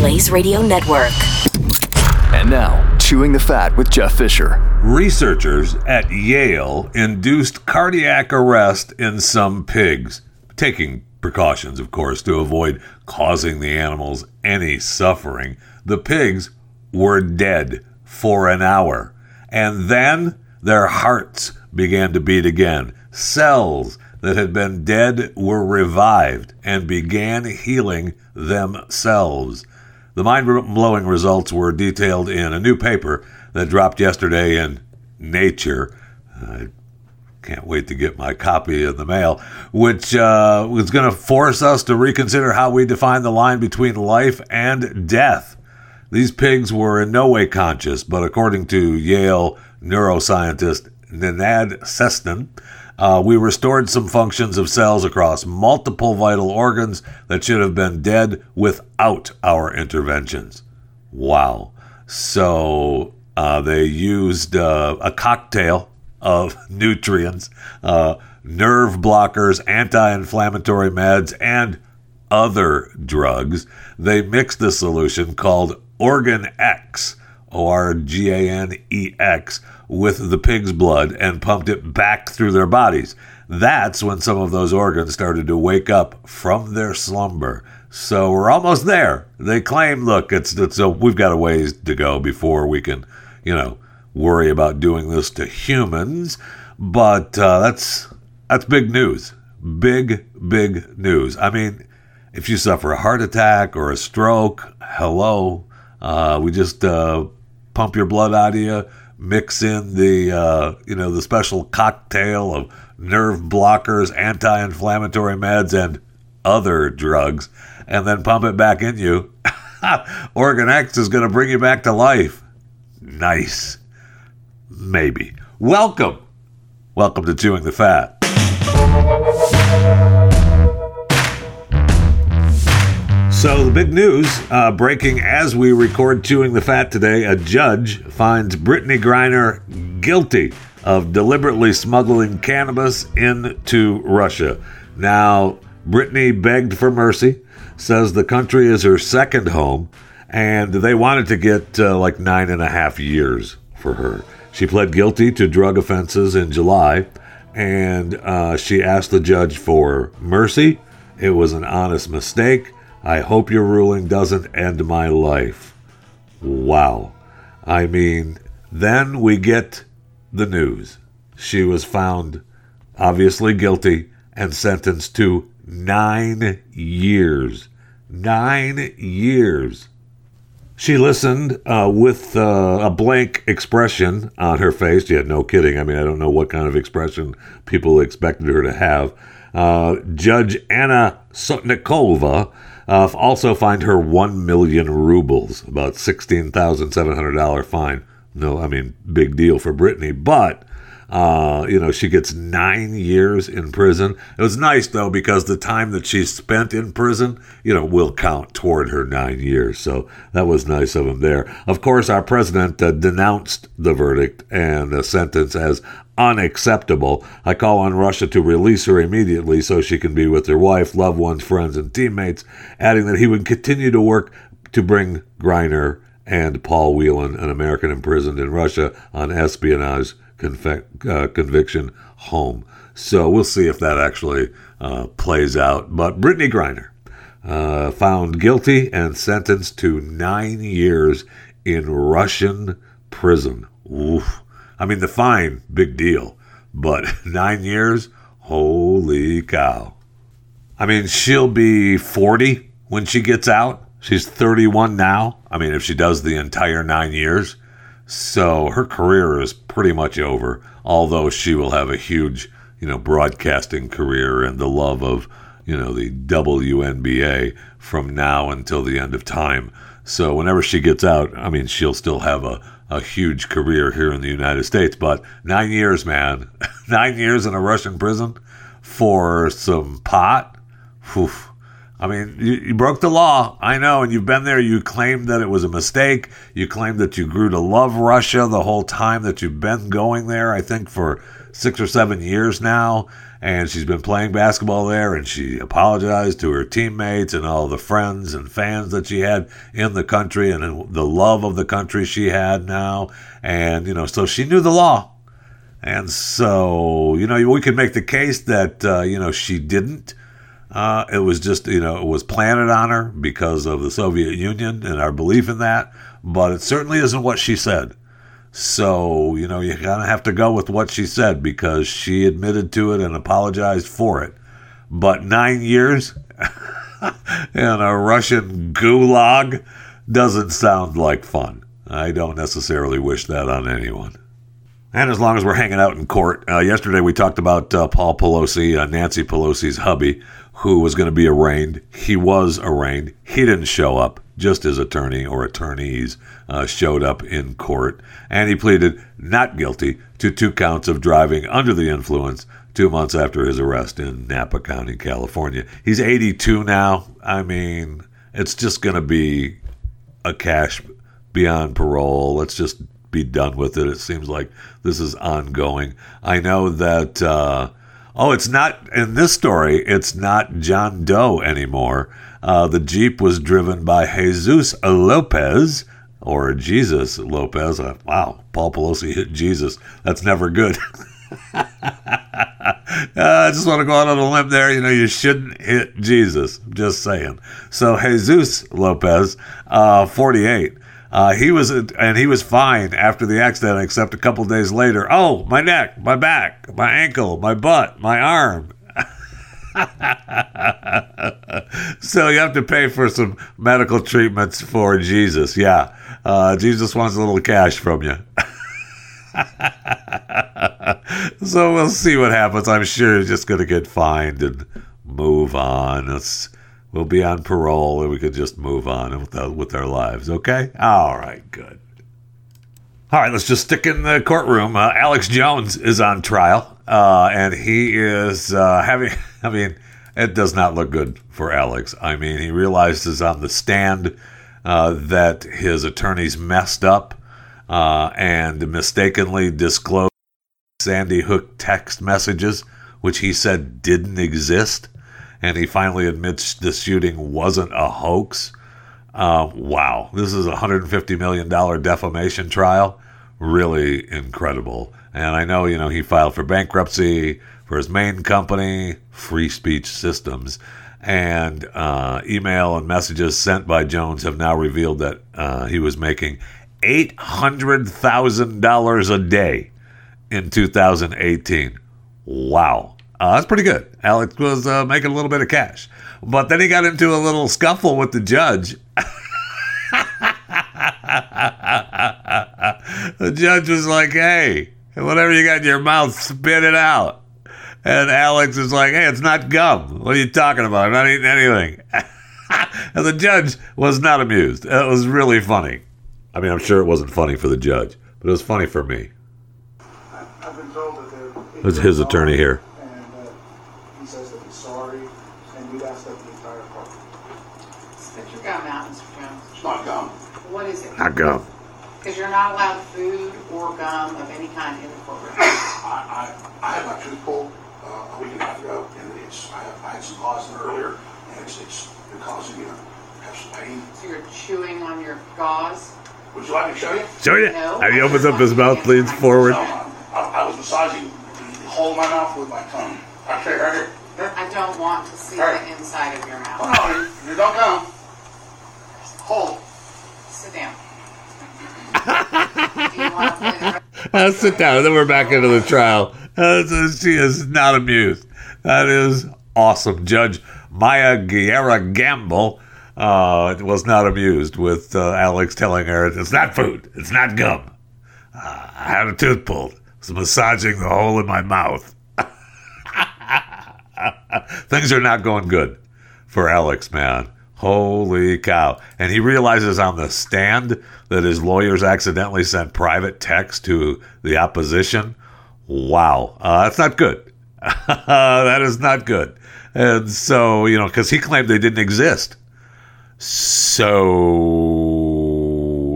Blaze Radio Network. And now, Chewing the Fat with Jeff Fisher. Researchers at Yale induced cardiac arrest in some pigs, taking precautions, of course, to avoid causing the animals any suffering. The pigs were dead for an hour, and then their hearts began to beat again. Cells that had been dead were revived and began healing themselves. The mind blowing results were detailed in a new paper that dropped yesterday in Nature. I can't wait to get my copy in the mail, which uh, was going to force us to reconsider how we define the line between life and death. These pigs were in no way conscious, but according to Yale neuroscientist Nenad Sestan, uh, we restored some functions of cells across multiple vital organs that should have been dead without our interventions. Wow. So uh, they used uh, a cocktail of nutrients, uh, nerve blockers, anti inflammatory meds, and other drugs. They mixed the solution called Organ X, O R G A N E X, with the pig's blood and pumped it back through their bodies. That's when some of those organs started to wake up from their slumber. So we're almost there. They claim, look, it's, it's a, we've got a ways to go before we can, you know, worry about doing this to humans. But uh, that's that's big news. Big, big news. I mean, if you suffer a heart attack or a stroke, hello, uh, we just uh, pump your blood out of you mix in the uh, you know the special cocktail of nerve blockers, anti-inflammatory meds, and other drugs, and then pump it back in you. OrganEx is going to bring you back to life. Nice. Maybe. Welcome. Welcome to Chewing the Fat. So, the big news uh, breaking as we record Chewing the Fat today a judge finds Brittney Griner guilty of deliberately smuggling cannabis into Russia. Now, Brittney begged for mercy, says the country is her second home, and they wanted to get uh, like nine and a half years for her. She pled guilty to drug offenses in July, and uh, she asked the judge for mercy. It was an honest mistake I hope your ruling doesn't end my life. Wow. I mean, then we get the news. She was found obviously guilty and sentenced to nine years. Nine years. She listened uh, with uh, a blank expression on her face. Yeah, no kidding. I mean, I don't know what kind of expression people expected her to have. Uh, Judge Anna Sotnikova uh, also fined her 1 million rubles, about $16,700 fine. No, I mean, big deal for Brittney, but. Uh, you know, she gets nine years in prison. It was nice though because the time that she spent in prison, you know, will count toward her nine years. So that was nice of him there. Of course, our president uh, denounced the verdict and the sentence as unacceptable. I call on Russia to release her immediately so she can be with her wife, loved ones, friends, and teammates, adding that he would continue to work to bring Griner and Paul Whelan, an American imprisoned in Russia on espionage uh, conviction, home. So we'll see if that actually uh, plays out. But Brittney Griner, uh, found guilty and sentenced to nine years in Russian prison. Oof. I mean, the fine, big deal. But nine years? Holy cow. I mean, she'll be 40 when she gets out. She's 31 now. I mean, if she does the entire nine years. So her career is pretty much over, although she will have a huge, you know, broadcasting career and the love of, you know, the WNBA from now until the end of time. So whenever she gets out, I mean, she'll still have a, a huge career here in the United States. But nine years, man, nine years in a Russian prison for some pot. I mean, you, you broke the law. I know, and you've been there. You claimed that it was a mistake. You claimed that you grew to love Russia the whole time that you've been going there. I think for six or seven years now. And she's been playing basketball there, and she apologized to her teammates and all the friends and fans that she had in the country and the love of the country she had now. And, you know, so she knew the law. And so, you know, we could make the case that, uh, you know, she didn't uh, it was just, you know, it was planted on her because of the Soviet Union and our belief in that, but it certainly isn't what she said. So, you know, you kind of have to go with what she said because she admitted to it and apologized for it. But nine years in a Russian gulag doesn't sound like fun. I don't necessarily wish that on anyone. And as long as we're hanging out in court, uh, yesterday we talked about uh, Paul Pelosi, uh, Nancy Pelosi's hubby, who was going to be arraigned. He was arraigned. He didn't show up. Just his attorney or attorneys uh, showed up in court, and he pleaded not guilty to two counts of driving under the influence two months after his arrest in Napa County, California. He's 82 now. I mean, it's just going to be a cash beyond parole. Let's just be done with it. It seems like this is ongoing. I know that. Uh, Oh, it's not in this story. It's not John Doe anymore. Uh, the Jeep was driven by Jesus Lopez or Jesus Lopez. Uh, wow, Paul Pelosi hit Jesus. That's never good. uh, I just want to go out on a limb there. You know, you shouldn't hit Jesus. Just saying. So Jesus Lopez, uh, 48, uh, he was and he was fine after the accident, except a couple days later. Oh, my neck, my back, my ankle, my butt, my arm. so you have to pay for some medical treatments for Jesus. Yeah, uh, Jesus wants a little cash from you. so we'll see what happens. I'm sure he's just going to get fined and move on. We'll be on parole and we could just move on with, the, with our lives. Okay? All right, good. All right, let's just stick in the courtroom. Uh, Alex Jones is on trial, uh, and he is uh, having, I mean, it does not look good for Alex. I mean, he realizes on the stand uh, that his attorneys messed up uh, and mistakenly disclosed Sandy Hook text messages, which he said didn't exist and he finally admits the shooting wasn't a hoax. Uh, wow, this is a $150 million defamation trial. Really incredible. And I know, you know, he filed for bankruptcy for his main company, Free Speech Systems. And uh, email and messages sent by Jones have now revealed that uh, he was making $800,000 a day in 2018. Wow. Uh, that's pretty good. Alex was uh, making a little bit of cash. But then he got into a little scuffle with the judge. the judge was like, hey, whatever you got in your mouth, spit it out. And Alex is like, hey, it's not gum. What are you talking about? I'm not eating anything. and the judge was not amused. It was really funny. I mean, I'm sure it wasn't funny for the judge, but it was funny for me. I've been told that It was his attorney here. Not gum. Because you're not allowed food or gum of any kind in the courtroom. I, I, I had my tooth pulled uh, a week and a half ago, and it's I, have, I had some gauze in it earlier, and it's, it's been causing me to have some pain. So you're chewing on your gauze. Would you like me to show you? Show you. No. Have you opens up his mouth, leans forward. No, I, I was massaging the whole of my mouth with my tongue. I say right here. Here. I don't want to see Alright. the inside of your Oh, mouth. no, you, you don't go. Hold. Sit down. Uh, sit down. And then we're back into the trial. Uh, she is not amused. That is awesome. Judge Maya Guerra Gamble uh, was not amused with uh, Alex telling her it's not food, it's not gum. Uh, I had a tooth pulled. was massaging the hole in my mouth. Things are not going good for Alex, man. Holy cow. And he realizes on the stand that his lawyers accidentally sent private text to the opposition. Wow. Uh, that's not good. that is not good. And so, you know, because he claimed they didn't exist. So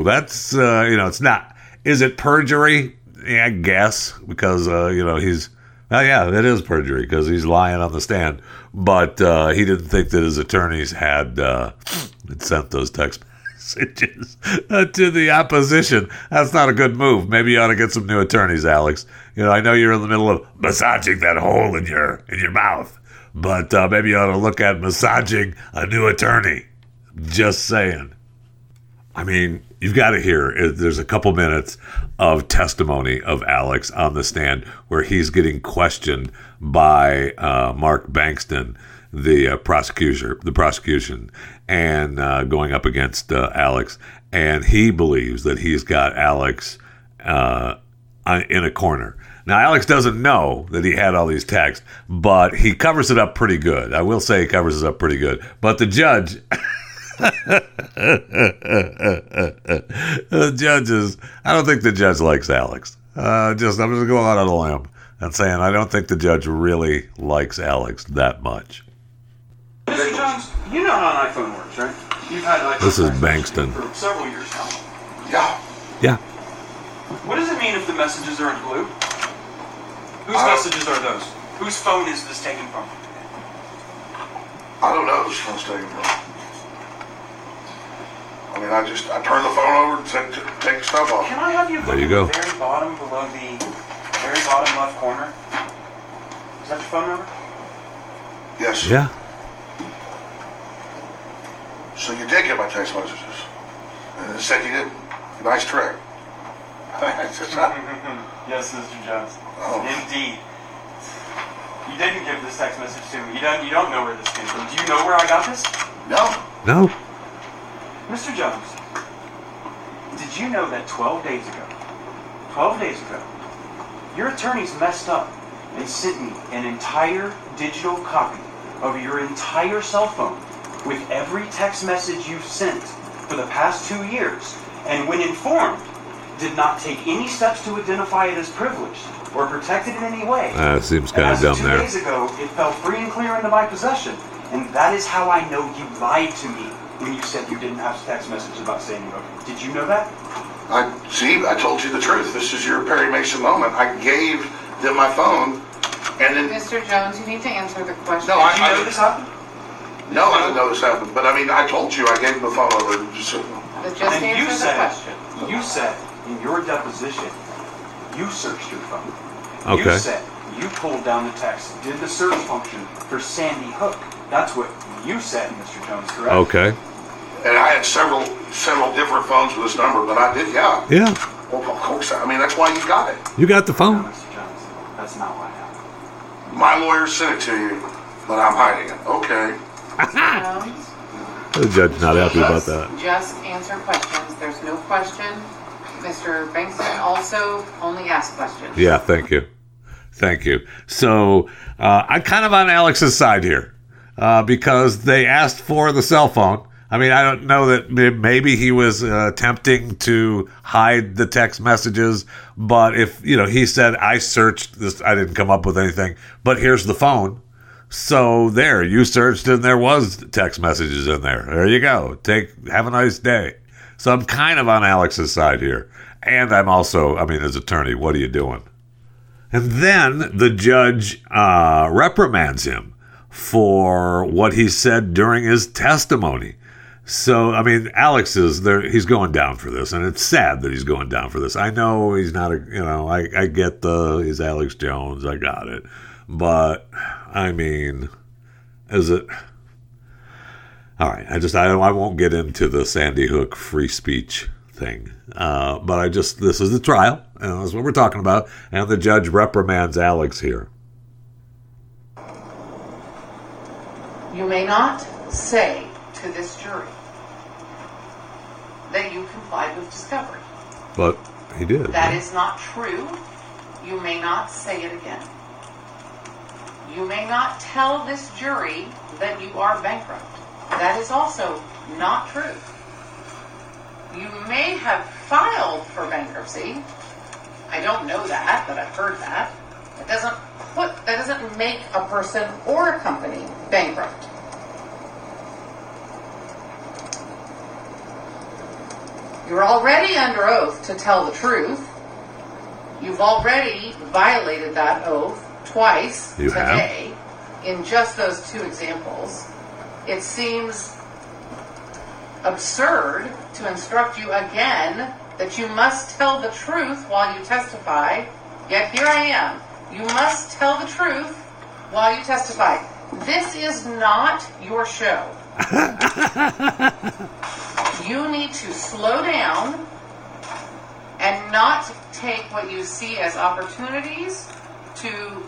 that's, uh, you know, it's not. Is it perjury? Yeah, I guess, because, uh, you know, he's. Oh, yeah, it is perjury because he's lying on the stand. But uh, he didn't think that his attorneys had, uh, sent those text messages to the opposition. That's not a good move. Maybe you ought to get some new attorneys, Alex. You know, I know you're in the middle of massaging that hole in your in your mouth, but uh, maybe you ought to look at massaging a new attorney. Just saying. I mean, you've got to hear. uh, There's a couple minutes of testimony of Alex on the stand where he's getting questioned by uh, Mark Bankston, the uh, prosecutor, the prosecution, and uh, going up against uh, Alex, and he believes that he's got Alex uh, in a corner. Now, Alex doesn't know that he had all these texts, but he covers it up pretty good. I will say he covers it up pretty good. But the judge. the judges, I don't think the judge likes Alex. Uh, just I'm just going out on a limb and saying I don't think the judge really likes Alex that much. Mr. Jones, you know how an iPhone works, right? You've had an iPhone This is Bankston. for several years now. Yeah. Yeah, What does it mean if the messages are in blue? Whose Uh, messages are those? Whose phone is this taken from? I don't know who's phone's taking from. I mean, I just, I turn the phone over and take, take the stuff off. Can I have you look There you at go. the very bottom below the very bottom left corner? Is that your phone number? Yes. yeah. So you did get my text messages. And it said you didn't. Nice trick. It's just not- yes, Mr. Jones. Oh. Indeed. You didn't give this text message to me. You don't. You don't know where this came from. Do you know where I got this? no. No. Mr. Jones, did you know that 12 days ago, 12 days ago, your attorneys messed up and sent me an entire digital copy of your entire cell phone with every text message you've sent for the past two years, and when informed, did not take any steps to identify it as privileged or protected in any way. Uh, seems And kind of dumb two there. days ago, it fell free and clear into my possession. And that is how I know you lied to me when you said you didn't have text messages about Sandy Hook. Did you know that? I see. I told you the truth. This is your Perry Mason moment. I gave them my phone, and then Mr. Jones, you need to answer the question. No, I- Did you know this happened? no, I didn't know this happened. But I mean, I told you I gave them the phone over. Just, But just and you answer the said, question. you said in your deposition, you searched your phone. Okay. You said you pulled down the text, did the search function for Sandy Hook. That's what you said, Mr. Jones, correct? Okay. And I had several several different phones with this number, but I did. Yeah. Yeah. Well, of course. I mean, that's why you got it. You got the No, phone. Mr. Jones, that's not what happened. My lawyer sent it to you, but I'm hiding it. Okay. Jones, The judge not happy about that. just answer questions. There's no question. Mr. Bankston also only asks questions. Yeah, thank you. Thank you. So uh, I'm kind of on Alex's side here uh, because they asked for the cell phone. I mean, I don't know that maybe he was uh, attempting to hide the text messages, but if, you know, he said, I searched this, I didn't come up with anything, but here's the phone. So there, you searched and there was text messages in there. There you go. Take have a nice day. So I'm kind of on Alex's side here. And I'm also, I mean, as attorney, what are you doing? And then the judge uh, reprimands him for what he said during his testimony. So, I mean, Alex is there. He's going down for this, and it's sad that he's going down for this. I know he's not a, you know, I, I get the, he's Alex Jones. I got it. But, I mean, is it, all right. I just, I, I won't get into the Sandy Hook free speech thing. Uh, but I just, this is the trial, and that's what we're talking about. And the judge reprimands Alex here. You may not say to this jury that you complied with discovery. But he did. That is not true. You may not say it again. You may not tell this jury that you are bankrupt. That is also not true. You may have filed for bankruptcy. I don't know that, but I've heard that. It doesn't put that doesn't make a person or a company bankrupt. You're already under oath to tell the truth. You've already violated that oath twice You have? today in just those two examples. It seems absurd to instruct you again that you must tell the truth while you testify. Yet here I am. You must tell the truth while you testify. This is not your show. you need to slow down and not take what you see as opportunities to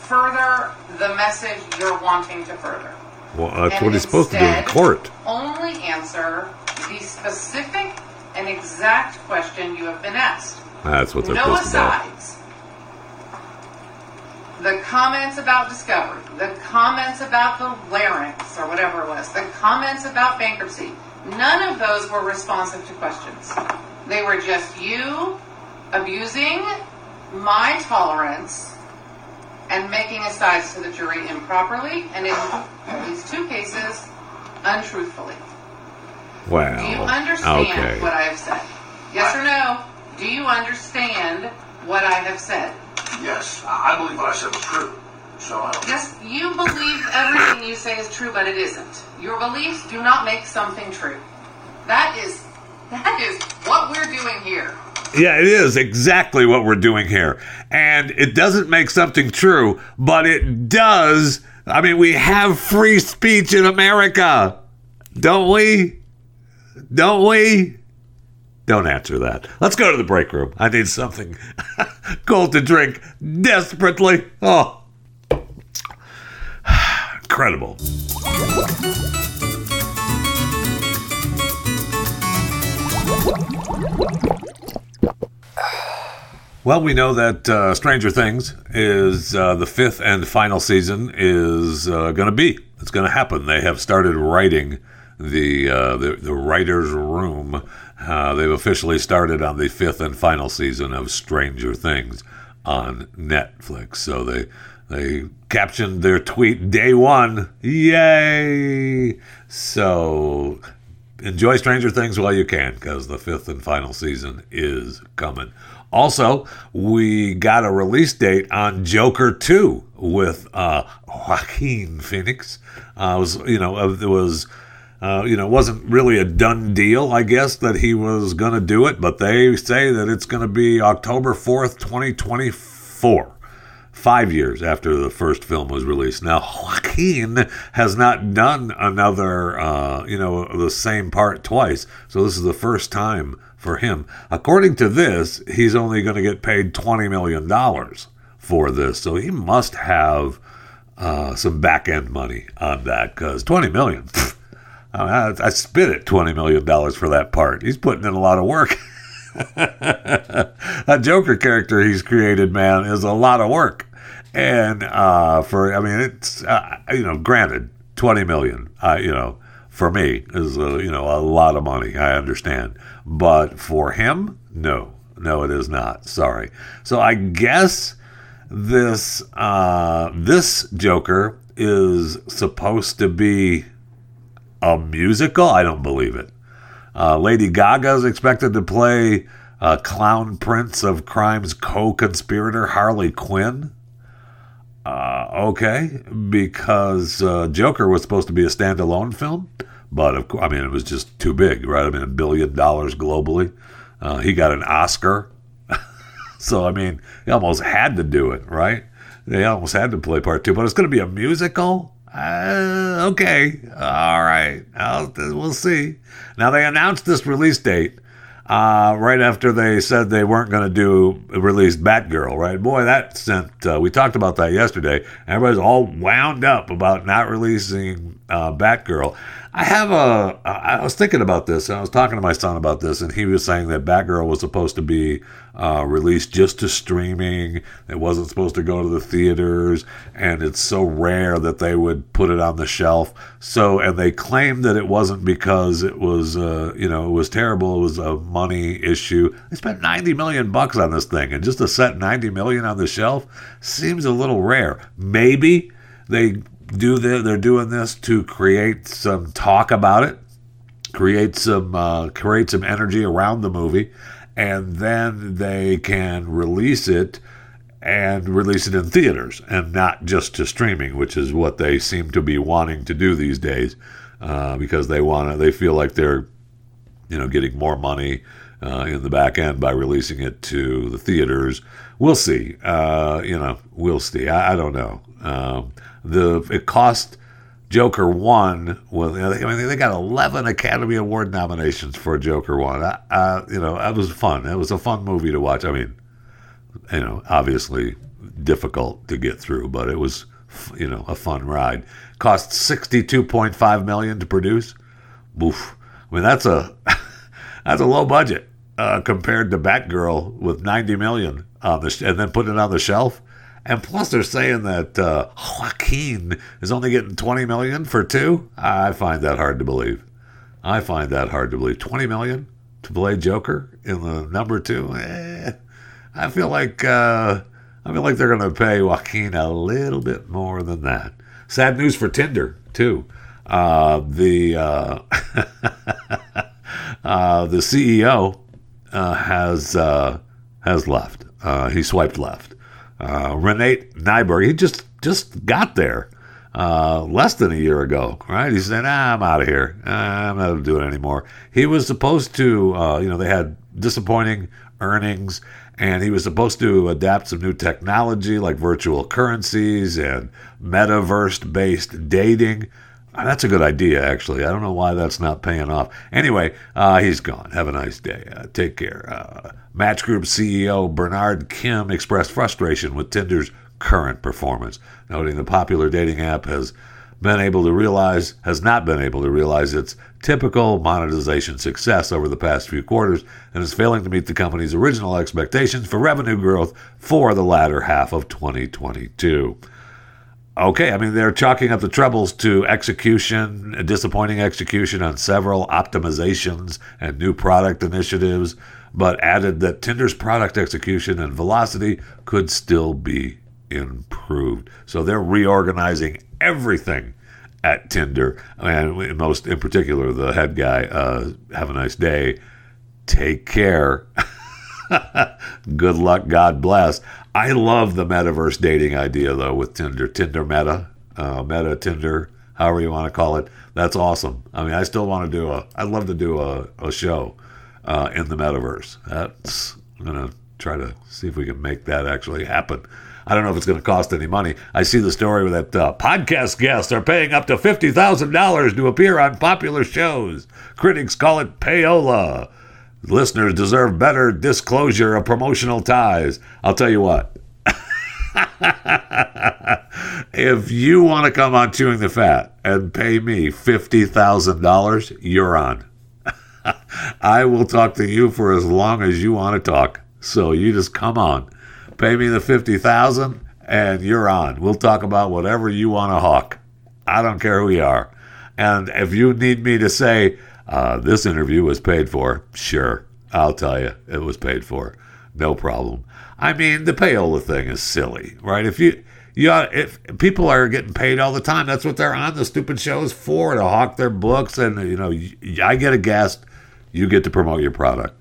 further the message you're wanting to further. Well, uh, that's And what he's supposed to do in court. Only answer the specific and exact question you have been asked. That's what they're no supposed to do. The comments about discovery, the comments about the larynx or whatever it was, the comments about bankruptcy, none of those were responsive to questions. They were just you abusing my tolerance and making asides to the jury improperly and in these two cases, untruthfully. Wow. Do you understand okay. what I have said? Yes or no? Do you understand what I have said? Yes, I I believe what I said was true. So I don't. Yes, you believe everything you say is true, but it isn't. Your beliefs do not make something true. That is that is what we're doing here. Yeah, it is exactly what we're doing here. And it doesn't make something true, but it does. I mean, we have free speech in America. Don't we? Don't we? Don't answer that. Let's go to the break room. I need something cold to drink desperately. Oh, incredible. Well, we know that uh, Stranger Things is uh, the fifth and final season is uh, going to be. It's going to happen. They have started writing the uh, the, the writers' room. Uh, they've officially started on the fifth and final season of Stranger Things on Netflix. So they they captioned their tweet day one. Yay! So enjoy Stranger Things while you can, because the fifth and final season is coming. Also, we got a release date on Joker 2 with uh, Joaquin Phoenix. Uh, was, you know, it was, uh, you know, it wasn't really a done deal, I guess, that he was going to do it, but they say that it's going to be October 4th, 2024 five years after the first film was released. Now, Joaquin has not done another, uh, you know, the same part twice. So this is the first time for him. According to this, he's only going to get paid $20 million for this. So he must have uh, some back end money on that because 20 million. pfft, I, I spit it $20 million for that part. He's putting in a lot of work. that Joker character he's created, man, is a lot of work. And uh, for, I mean, it's, uh, you know, granted, 20 million, uh, you know, for me is, uh, you know, a lot of money. I understand. But for him, no, no, it is not. Sorry. So I guess this, uh, this Joker is supposed to be a musical. I don't believe it. Uh, Lady Gaga is expected to play uh, Clown Prince of Crime's co-conspirator Harley Quinn. Uh, okay, because uh, Joker was supposed to be a standalone film, but of course, I mean, it was just too big, right? I mean, a billion dollars globally. Uh, he got an Oscar, so I mean, he almost had to do it, right? They almost had to play part two, but it's going to be a musical. Uh, okay, all right, I'll, we'll see. Now they announced this release date uh, right after they said they weren't going to do release Batgirl. Right, boy, that sent. Uh, we talked about that yesterday. Everybody's all wound up about not releasing uh, Batgirl. I have a. I was thinking about this, and I was talking to my son about this, and he was saying that Batgirl was supposed to be uh, released just to streaming. It wasn't supposed to go to the theaters, and it's so rare that they would put it on the shelf. So, and they claimed that it wasn't because it was, uh, you know, it was terrible. It was a money issue. They spent ninety million bucks on this thing, and just to set ninety million on the shelf seems a little rare. Maybe they do the, they're doing this to create some talk about it, create some uh, create some energy around the movie, and then they can release it and release it in theaters and not just to streaming, which is what they seem to be wanting to do these days, uh, because they want to. They feel like they're, you know, getting more money uh, in the back end by releasing it to the theaters. We'll see. Uh, you know, we'll see. I, I don't know. Um, the it cost Joker one. Well, I mean, they got eleven Academy Award nominations for Joker one. I, I, you know, that was fun. It was a fun movie to watch. I mean, you know, obviously difficult to get through, but it was, you know, a fun ride. Cost sixty two point five million to produce. Oof. I mean, that's a that's a low budget uh, compared to Batgirl with ninety million on the sh- and then putting it on the shelf. And plus, they're saying that uh, Joaquin is only getting 20 million for two. I find that hard to believe. I find that hard to believe. 20 million to play Joker in the number two. Eh, I feel like uh, I feel like they're going to pay Joaquin a little bit more than that. Sad news for Tinder too. Uh, the uh, uh the CEO uh, has uh, has left. he swiped left. Uh, Renate Nyberg, he just just got there uh, less than a year ago, right? He said, ah, I'm out of here. I'm not doing it anymore. He was supposed to, uh, you know, they had disappointing earnings, and he was supposed to adapt some new technology like virtual currencies and metaverse based dating. That's a good idea, actually. I don't know why that's not paying off. Anyway, uh, he's gone. Have a nice day. Uh, take care. Uh, Match Group CEO Bernard Kim expressed frustration with Tinder's current performance, noting the popular dating app has been able to realize has not been able to realize its typical monetization success over the past few quarters and is failing to meet the company's original expectations for revenue growth for the latter half of 2022 okay, I mean, they're chalking up the troubles to execution, disappointing execution on several optimizations and new product initiatives, but added that Tinder's product execution and velocity could still be improved. So they're reorganizing everything at Tinder, and most in particular, the head guy. Uh, have a nice day. Take care. Good luck. God bless. I love the metaverse dating idea though with Tinder, Tinder Meta, uh, Meta Tinder, however you want to call it. That's awesome. I mean, I still want to do a. I'd love to do a, a show uh, in the metaverse. That's I'm gonna try to see if we can make that actually happen. I don't know if it's going to cost any money. I see the story where that uh, podcast guests are paying up to fifty thousand dollars to appear on popular shows. Critics call it payola. Listeners deserve better disclosure of promotional ties. I'll tell you what. if you want to come on Chewing the Fat and pay me $50,000, you're on. I will talk to you for as long as you want to talk. So you just come on. Pay me the 50,000 and you're on. We'll talk about whatever you want to hawk. I don't care who you are. And if you need me to say, uh, this interview was paid for. Sure, I'll tell you, it was paid for. No problem. I mean, the payola thing is silly, right? If you, you if people are getting paid all the time, that's what they're on the stupid shows for to hawk their books, and you know, I get a guest, you get to promote your product.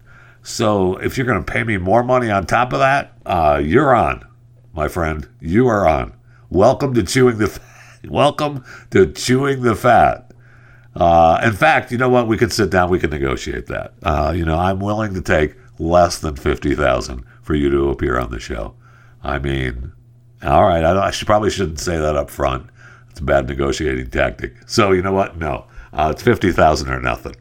So if you're going to pay me more money on top of that, uh, you're on, my friend. You are on. Welcome to chewing the. Welcome to chewing the fat. Uh, in fact, you know what? We could sit down. We could negotiate that. Uh, you know, I'm willing to take less than fifty thousand for you to appear on the show. I mean, all right. I, I should, probably shouldn't say that up front. It's a bad negotiating tactic. So you know what? No, uh, it's fifty thousand or nothing.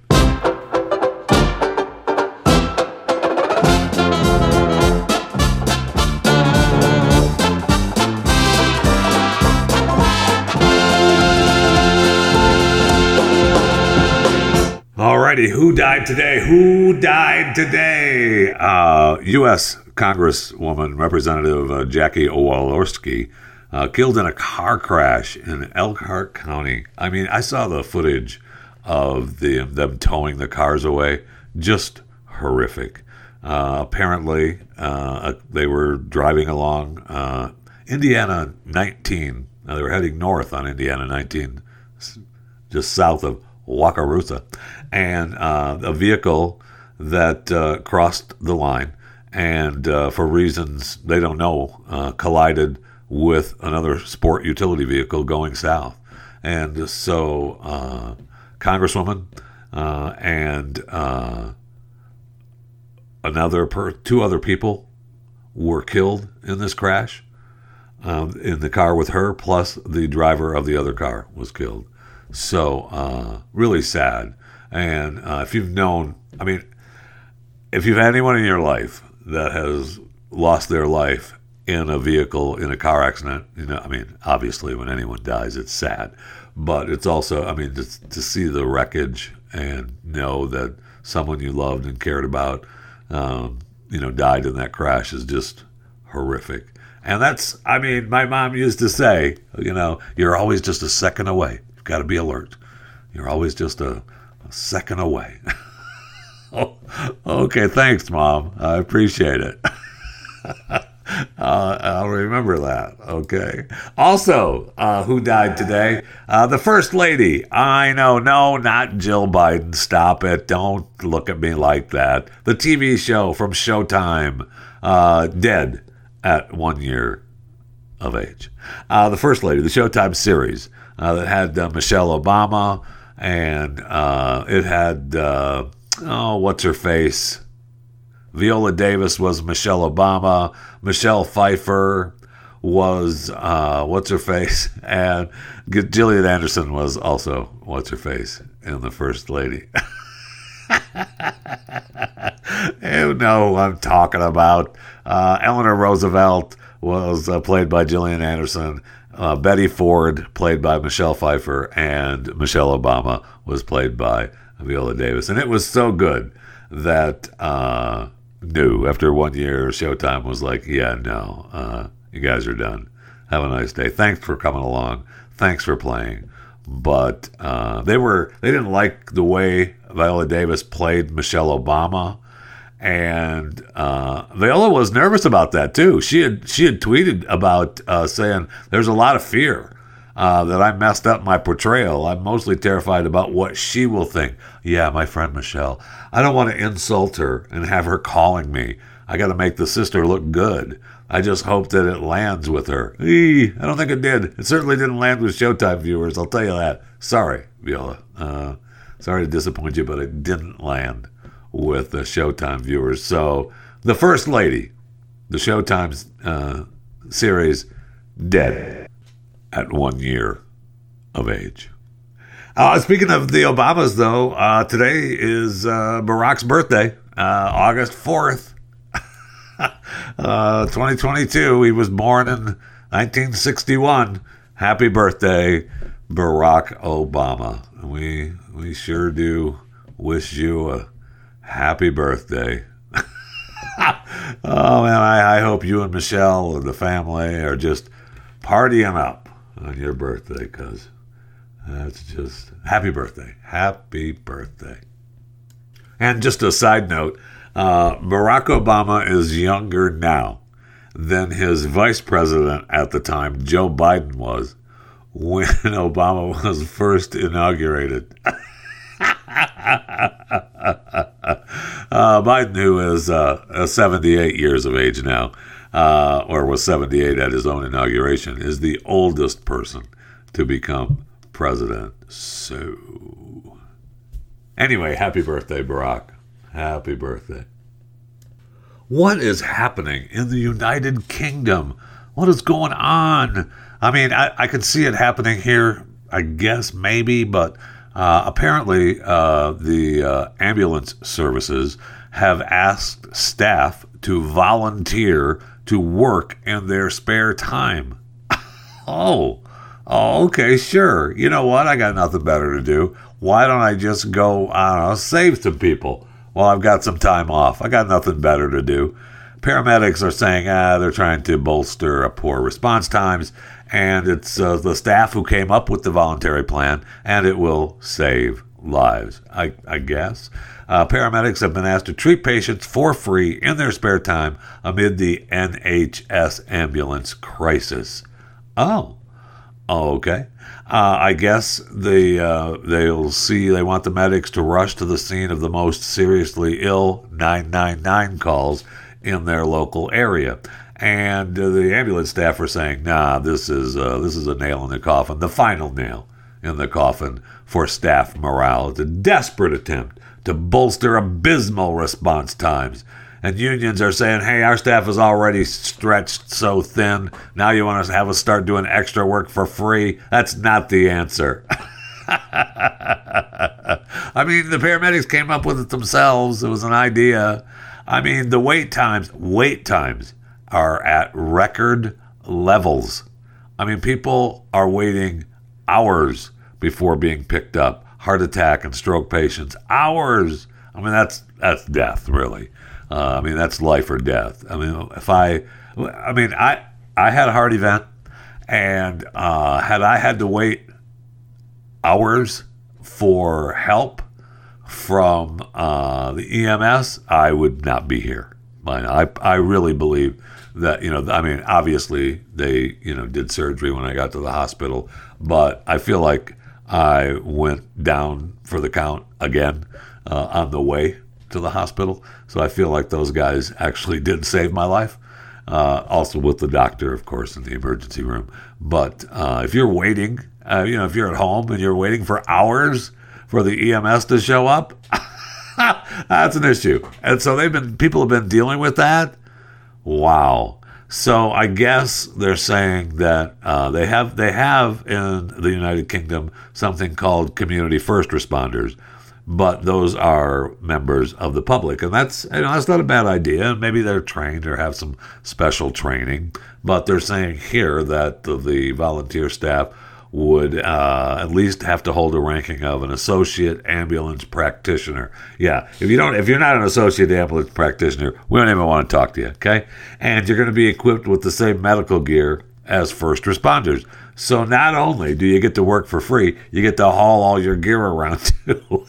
Who died today? Who died today? Uh, U.S. Congresswoman Representative uh, Jackie Walorski uh, killed in a car crash in Elkhart County. I mean, I saw the footage of the them towing the cars away. Just horrific. Uh, apparently, uh, they were driving along uh, Indiana 19. Now, they were heading north on Indiana 19, just south of Wakarusa, and uh, a vehicle that uh, crossed the line and uh, for reasons they don't know, uh, collided with another sport utility vehicle going south. And so, uh, Congresswoman uh, and another per- two other people were killed in this crash. Um, in the car with her, plus the driver of the other car was killed. So uh, really sad. And uh, if you've known, I mean, if you've had anyone in your life that has lost their life in a vehicle in a car accident, you know, I mean, obviously when anyone dies, it's sad, but it's also, I mean, to, to see the wreckage and know that someone you loved and cared about, um, you know, died in that crash is just horrific. And that's, I mean, my mom used to say, you know, you're always just a second away. You've got to be alert. You're always just a, a second away. oh, okay, thanks, Mom. I appreciate it. uh, I'll remember that. Okay. Also, uh, who died today? Uh, the First Lady. I know. No, not Jill Biden. Stop it. Don't look at me like that. The TV show from Showtime. Uh, dead at one year of age. Uh, the First Lady, the Showtime series uh, that had Michelle Obama, and uh, it had, uh, oh, what's her face? Viola Davis was Michelle Obama. Michelle Pfeiffer was, uh, what's her face? And Gillian Anderson was also, what's her face? in the First Lady. you know who I'm talking about. Uh, Eleanor Roosevelt was uh, played by Gillian Anderson. Uh, Betty Ford, played by Michelle Pfeiffer, and Michelle Obama was played by Viola Davis. And it was so good that uh, new after one year, Showtime was like, "Yeah, no, uh, you guys are done. Have a nice day. Thanks for coming along. Thanks for playing." But uh, they were they didn't like the way Viola Davis played Michelle Obama and uh, Viola was nervous about that too. She had she had tweeted about uh, saying there's a lot of fear uh, that I messed up my portrayal. I'm mostly terrified about what she will think. Yeah, my friend Michelle. I don't want to insult her and have her calling me. I got to make the sister look good. I just hope that it lands with her. Eee, I don't think it did. It certainly didn't land with Showtime viewers. I'll tell you that. Sorry, Viola. Uh, sorry to disappoint you, but it didn't land with the Showtime viewers. So, the First Lady, the Showtime uh, series, dead at one year of age. Uh, speaking of the Obamas, though, uh, today is uh, Barack's birthday, uh, August 4th, 2022. He was born in 1961. Happy birthday, Barack Obama. We, we sure do wish you a happy birthday. oh man, I, I hope you and Michelle and the family are just partying up on your birthday because that's just happy birthday. Happy birthday. And just a side note uh, Barack Obama is younger now than his vice president at the time, Joe Biden, was when Obama was first inaugurated. uh, Biden, who is uh, 78 years of age now, uh, or was 78 at his own inauguration, is the oldest person to become president. So, anyway, happy birthday, Barack. Happy birthday. What is happening in the United Kingdom? What is going on? I mean, I, I could see it happening here, I guess, maybe, but uh, apparently, uh, the uh, ambulance services have asked staff to volunteer to work in their spare time. oh, oh, okay, sure. You know what? I got nothing better to do. why don't I just go, I don't know, save some people while I've got some time off? I got nothing better to do. Paramedics are saying, ah, they're trying to bolster poor response times, and it's uh, the staff who came up with the voluntary plan, and it will save lives, I, I guess. Uh, paramedics have been asked to treat patients for free in their spare time amid the NHS ambulance crisis. Oh, okay. Uh, I guess they uh, they'll see they want the medics to rush to the scene of the most seriously ill 999 calls in their local area. And uh, the ambulance staff are saying, "Nah, this is uh, this is a nail in the coffin, the final nail in the coffin for staff morale. It's a desperate attempt to bolster abysmal response times." And unions are saying, "Hey, our staff is already stretched so thin. Now you want to have us start doing extra work for free? That's not the answer." I mean, the paramedics came up with it themselves. It was an idea. I mean, the wait times, wait times are at record levels. I mean, people are waiting hours before being picked up. Heart attack and stroke patients, hours. I mean, that's that's death, really. Uh, I mean, that's life or death. I mean, if I, I mean, I I had a heart event, and uh, had I had to wait hours for help from uh, the EMS, I would not be here. I, I really believe that, you know, I mean, obviously they, you know, did surgery when I got to the hospital, but I feel like I went down for the count again uh, on the way to the hospital. So I feel like those guys actually did save my life. Uh, also with the doctor, of course, in the emergency room. But uh, if you're waiting, uh, you know, if you're at home and you're waiting for hours for the EMS to show up, that's an issue. And so they've been people have been dealing with that. Wow. So I guess they're saying that uh, they have they have in the United Kingdom something called community first responders, but those are members of the public, and that's you know that's not a bad idea. Maybe they're trained or have some special training, but they're saying here that the, the volunteer staff would uh, at least have to hold a ranking of an associate ambulance practitioner. Yeah, if you don't, if you're not an associate ambulance practitioner, we don't even want to talk to you. Okay, and you're going to be equipped with the same medical gear as first responders. So not only do you get to work for free, you get to haul all your gear around too.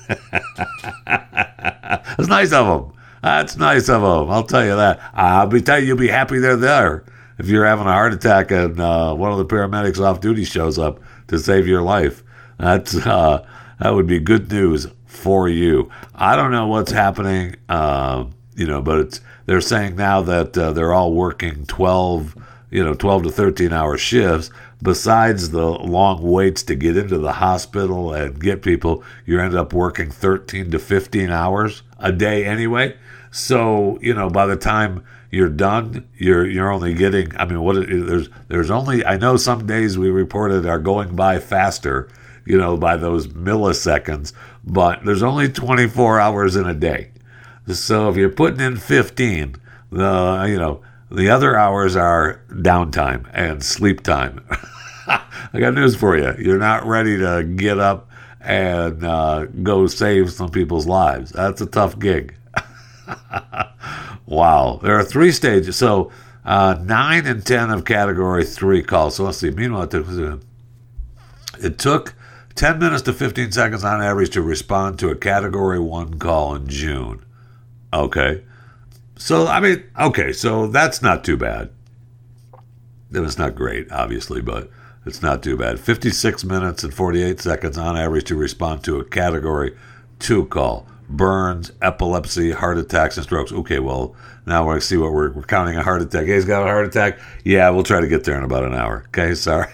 That's nice of them. That's nice of them. I'll tell you that. I'll be telling you, you'll be happy they're there. If you're having a heart attack and uh, one of the paramedics off duty shows up to save your life, that's uh, that would be good news for you. I don't know what's happening, uh, you know, but they're saying now that uh, they're all working 12, you know, 12 to 13 hour shifts. Besides the long waits to get into the hospital and get people, you end up working 13 to 15 hours a day anyway. So, you know, by the time you're done, you're you're only getting I mean, what there's there's only I know some days we reported are going by faster, you know, by those milliseconds, but there's only 24 hours in a day. So if you're putting in 15, the you know, the other hours are downtime and sleep time. I got news for you. You're not ready to get up and uh, go save some people's lives. That's a tough gig. wow. There are three stages. So uh, nine and 10 of category three calls. So let's see. Meanwhile, it took, it took 10 minutes to 15 seconds on average to respond to a category one call in June. Okay. So, I mean, okay. So that's not too bad. It's not great, obviously, but it's not too bad. 56 minutes and 48 seconds on average to respond to a category two call burns, epilepsy, heart attacks, and strokes. Okay, well, now we're see what we're, we're counting a heart attack. Hey, he's got a heart attack. Yeah, we'll try to get there in about an hour. Okay, sorry.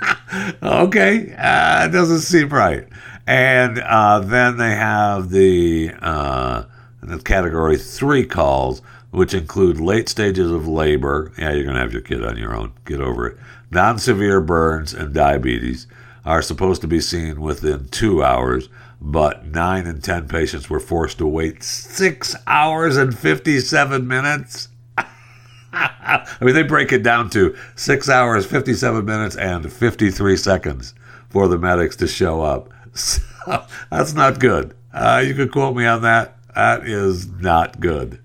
okay, uh, it doesn't seem right. And uh, then they have the, uh, the category three calls, which include late stages of labor. Yeah, you're going to have your kid on your own. Get over it. Non severe burns and diabetes are supposed to be seen within two hours but nine and 10 patients were forced to wait six hours and 57 minutes. I mean, they break it down to six hours, 57 minutes, and 53 seconds for the medics to show up. That's not good. Uh, you could quote me on that. That is not good.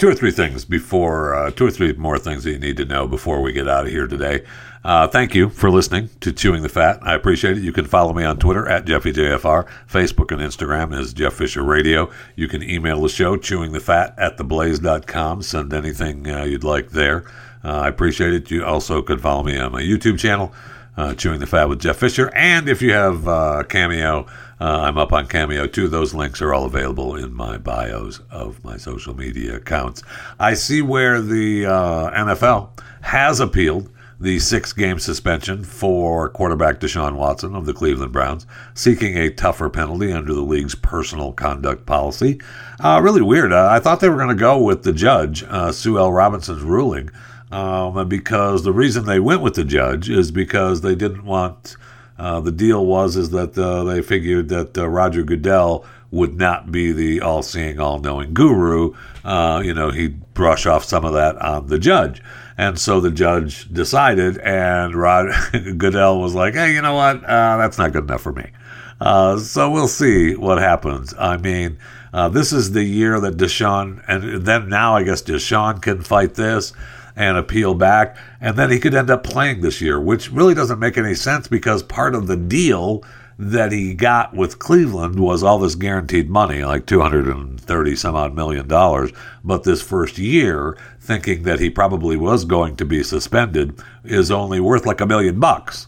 Two or three things before, uh, two or three more things that you need to know before we get out of here today. Uh, thank you for listening to Chewing the Fat. I appreciate it. You can follow me on Twitter at JeffyJFR. Facebook and Instagram is Jeff Fisher Radio. You can email the show, chewingthefat at theblaze.com. Send anything uh, you'd like there. Uh, I appreciate it. You also could follow me on my YouTube channel, uh, Chewing the Fat with Jeff Fisher. And if you have uh, Cameo, uh, I'm up on Cameo too. Those links are all available in my bios of my social media accounts. I see where the uh, NFL has appealed the six game suspension for quarterback Deshaun Watson of the Cleveland Browns, seeking a tougher penalty under the league's personal conduct policy. Uh, really weird. Uh, I thought they were going to go with the judge, uh, Sue L. Robinson's ruling, um, because the reason they went with the judge is because they didn't want. Uh, the deal was is that uh, they figured that uh, Roger Goodell would not be the all-seeing, all-knowing guru. Uh, you know, he'd brush off some of that on the judge, and so the judge decided, and Rod Goodell was like, "Hey, you know what? Uh, that's not good enough for me." So we'll see what happens. I mean, this is the year that Deshaun, and then now I guess Deshaun can fight this and appeal back. And then he could end up playing this year, which really doesn't make any sense because part of the deal that he got with Cleveland was all this guaranteed money, like 230 some odd million dollars. But this first year, thinking that he probably was going to be suspended, is only worth like a million bucks.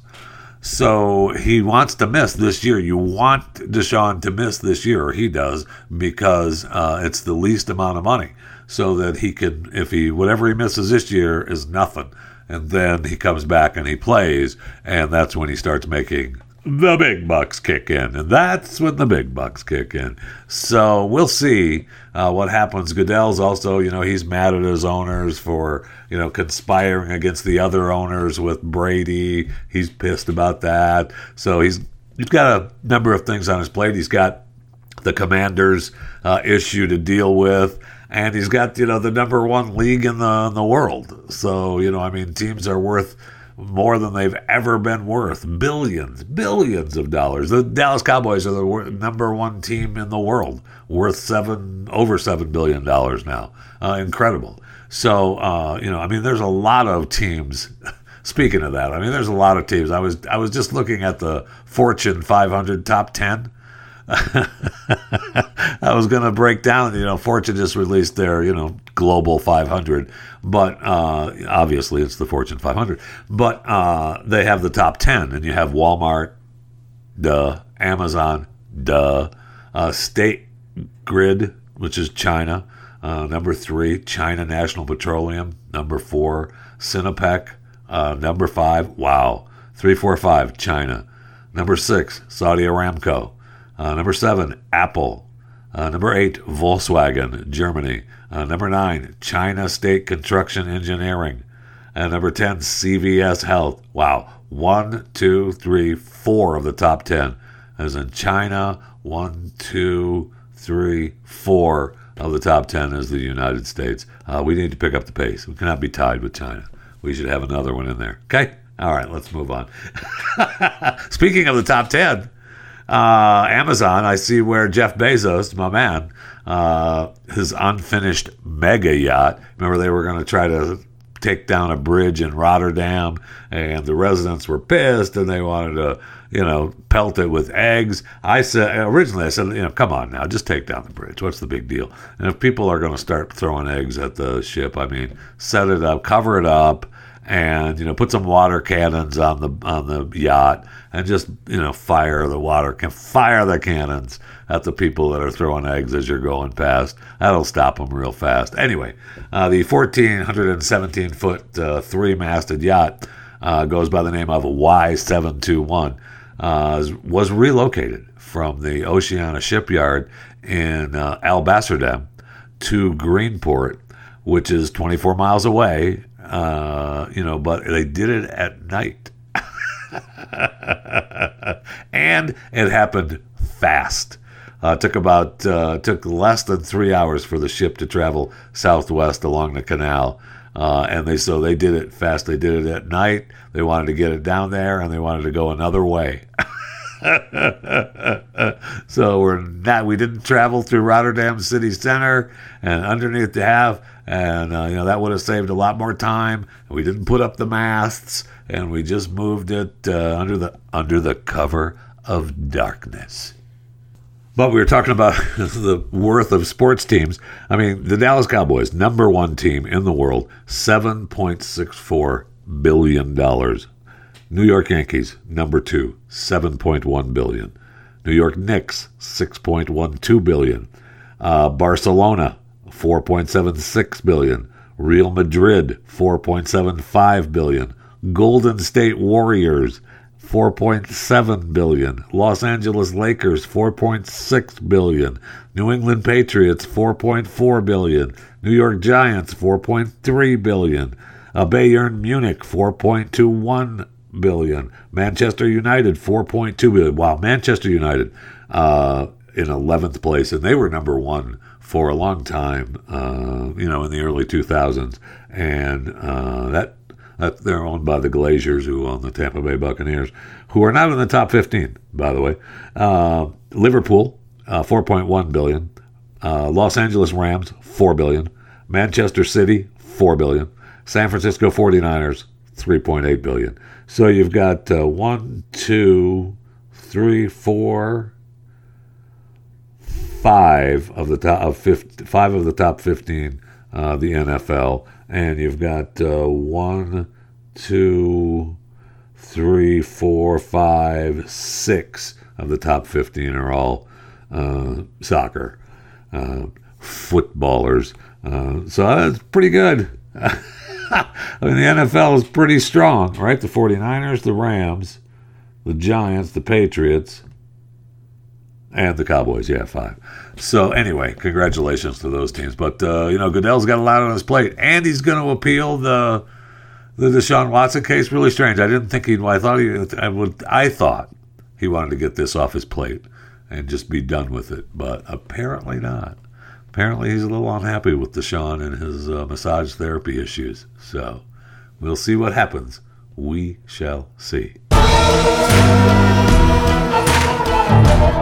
So he wants to miss this year. You want Deshaun to miss this year, or he does, because uh, it's the least amount of money so that he can, if he, whatever he misses this year is nothing. And then he comes back and he plays, and that's when he starts making the big bucks kick in. And that's when the big bucks kick in. So we'll see uh, what happens. Goodell's also, you know, he's mad at his owners for, you know, conspiring against the other owners with Brady. He's pissed about that. So he's he's got a number of things on his plate. He's got the commanders uh, issue to deal with and he's got you know the number one league in the in the world. So you know, I mean, teams are worth more than they've ever been worth. Billions billions of dollars. The dallas cowboys are the number one team in the world. Worth seven over seven billion dollars now. Uh, incredible. So uh, you know i mean there's a lot of teams. Speaking of that i mean there's a lot of teams. I was i was just looking at the fortune 500 top 10 I was going to break down, you know, Fortune just released their, you know, global 500, but uh, obviously it's the Fortune 500. But uh, they have the top 10, and you have Walmart, duh, Amazon, duh, uh, State Grid, which is China, uh, number three, China National Petroleum, number four, Sinopec, uh, number five, wow, three, four, five, China. Number six, Saudi Aramco. Uh, number seven, Apple. Uh, number eight, Volkswagen, Germany. Uh, number nine, China State Construction Engineering. And number 10, CVS Health. Wow. One, two, three, four of the top 10. As in China, one, two, three, four of the top 10 is the United States. Uh, we need to pick up the pace. We cannot be tied with China. We should have another one in there. Okay? All right, let's move on. Speaking of the top 10, uh, Amazon, I see where Jeff Bezos, my man, uh, his unfinished mega yacht. Remember, they were going to try to take down a bridge in Rotterdam, and the residents were pissed, and they wanted to, you know, pelt it with eggs. I said originally, I said, you know, come on now, just take down the bridge. What's the big deal? And if people are going to start throwing eggs at the ship, I mean, set it up, cover it up and you know put some water cannons on the on the yacht and just you know fire the water can fire the cannons at the people that are throwing eggs as you're going past that'll stop them real fast anyway uh, the 1417 foot uh, three masted yacht uh, goes by the name of y721 uh, was relocated from the Oceanco shipyard in uh, alblasserdam to greenport which is 24 miles away uh, you know, but they did it at night. and it happened fast. Uh, took about uh, took less than three hours for the ship to travel southwest along the canal, uh, and they so they did it fast. They did it at night. They wanted to get it down there, and they wanted to go another way. so we're not we didn't travel through Rotterdam city center and underneath the Hef, and uh, you know that would have saved a lot more time. We didn't put up the masts, and we just moved it uh, under the under the cover of darkness. But we were talking about the worth of sports teams. I mean, the Dallas Cowboys, number one team in the world, $7.64 billion. New York Yankees, number two, 7.1 billion. New York Knicks, 6.12 billion. Uh, Barcelona, 4.76 billion. Real Madrid, 4.75 billion. Golden State Warriors, 4.7 billion. Los Angeles Lakers 4.6 billion. New England Patriots 4.4 billion. New York Giants 4.3 billion. Uh, Bayern Munich 4.21 billion. Manchester United 4.2 billion. Wow, Manchester United uh, in 11th place, and they were number one for a long time. Uh, you know, in the early 2000s, and uh, that uh, they're owned by the Glazers, who own the Tampa Bay Buccaneers, who are not in the top 15, by the way. Uh, Liverpool, uh, 4.1 billion. Uh, Los Angeles Rams, 4 billion. Manchester City, 4 billion. San Francisco 49ers, 3.8 billion. So you've got uh, one, two, three, four, five of the top of 50, five of the top 15, uh, the NFL and you've got uh, one, two, three, four, five, six of the top 15 are all uh, soccer uh, footballers. Uh, so that's pretty good. I mean, the NFL is pretty strong, right? The 49ers, the Rams, the Giants, the Patriots, and the Cowboys. Yeah, five. So anyway, congratulations to those teams. But uh, you know, Goodell's got a lot on his plate, and he's going to appeal the the Deshaun Watson case. Really strange. I didn't think he'd. I thought he. I would. I thought he wanted to get this off his plate and just be done with it, but apparently not. Apparently, he's a little unhappy with Deshaun and his uh, massage therapy issues. So we'll see what happens. We shall see.